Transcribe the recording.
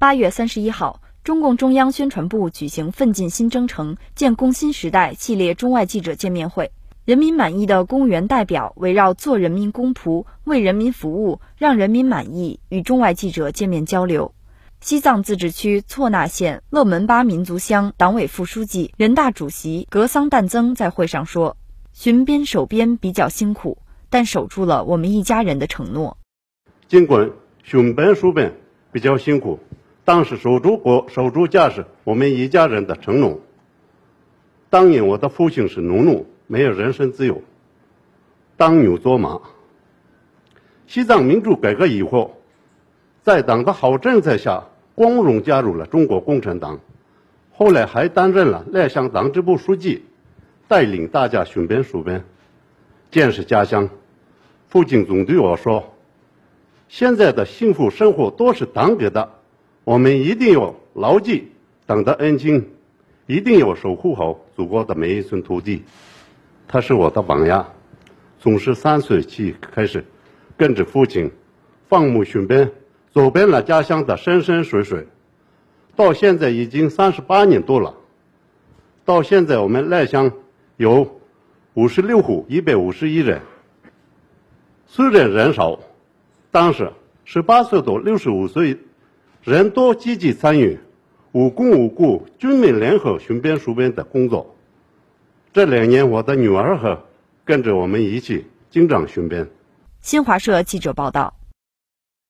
八月三十一号，中共中央宣传部举行“奋进新征程，建功新时代”系列中外记者见面会。人民满意的公务员代表围绕做人民公仆、为人民服务、让人民满意，与中外记者见面交流。西藏自治区错那县勒门巴民族乡党委副书记、人大主席格桑旦增在会上说：“巡边守边比较辛苦，但守住了我们一家人的承诺。尽管巡边守边比较辛苦，当时守住国、守住家是我们一家人的承诺。当年我的父亲是农奴，没有人身自由，当牛做马。西藏民主改革以后。”在党的好政策下，光荣加入了中国共产党，后来还担任了赖乡党支部书记，带领大家巡边戍边，建设家乡。父亲总对我说：“现在的幸福生活都是党给的，我们一定要牢记党的恩情，一定要守护好祖国的每一寸土地。”他是我的榜样，从十三岁起开始，跟着父亲放牧巡边。走遍了家乡的山山水水，到现在已经三十八年多了。到现在，我们赖乡有五十六户一百五十一人。虽然人少，但是十八岁到六十五岁人多积极参与无功无故军民联合巡边戍边的工作。这两年，我的女儿和跟着我们一起经常巡边。新华社记者报道。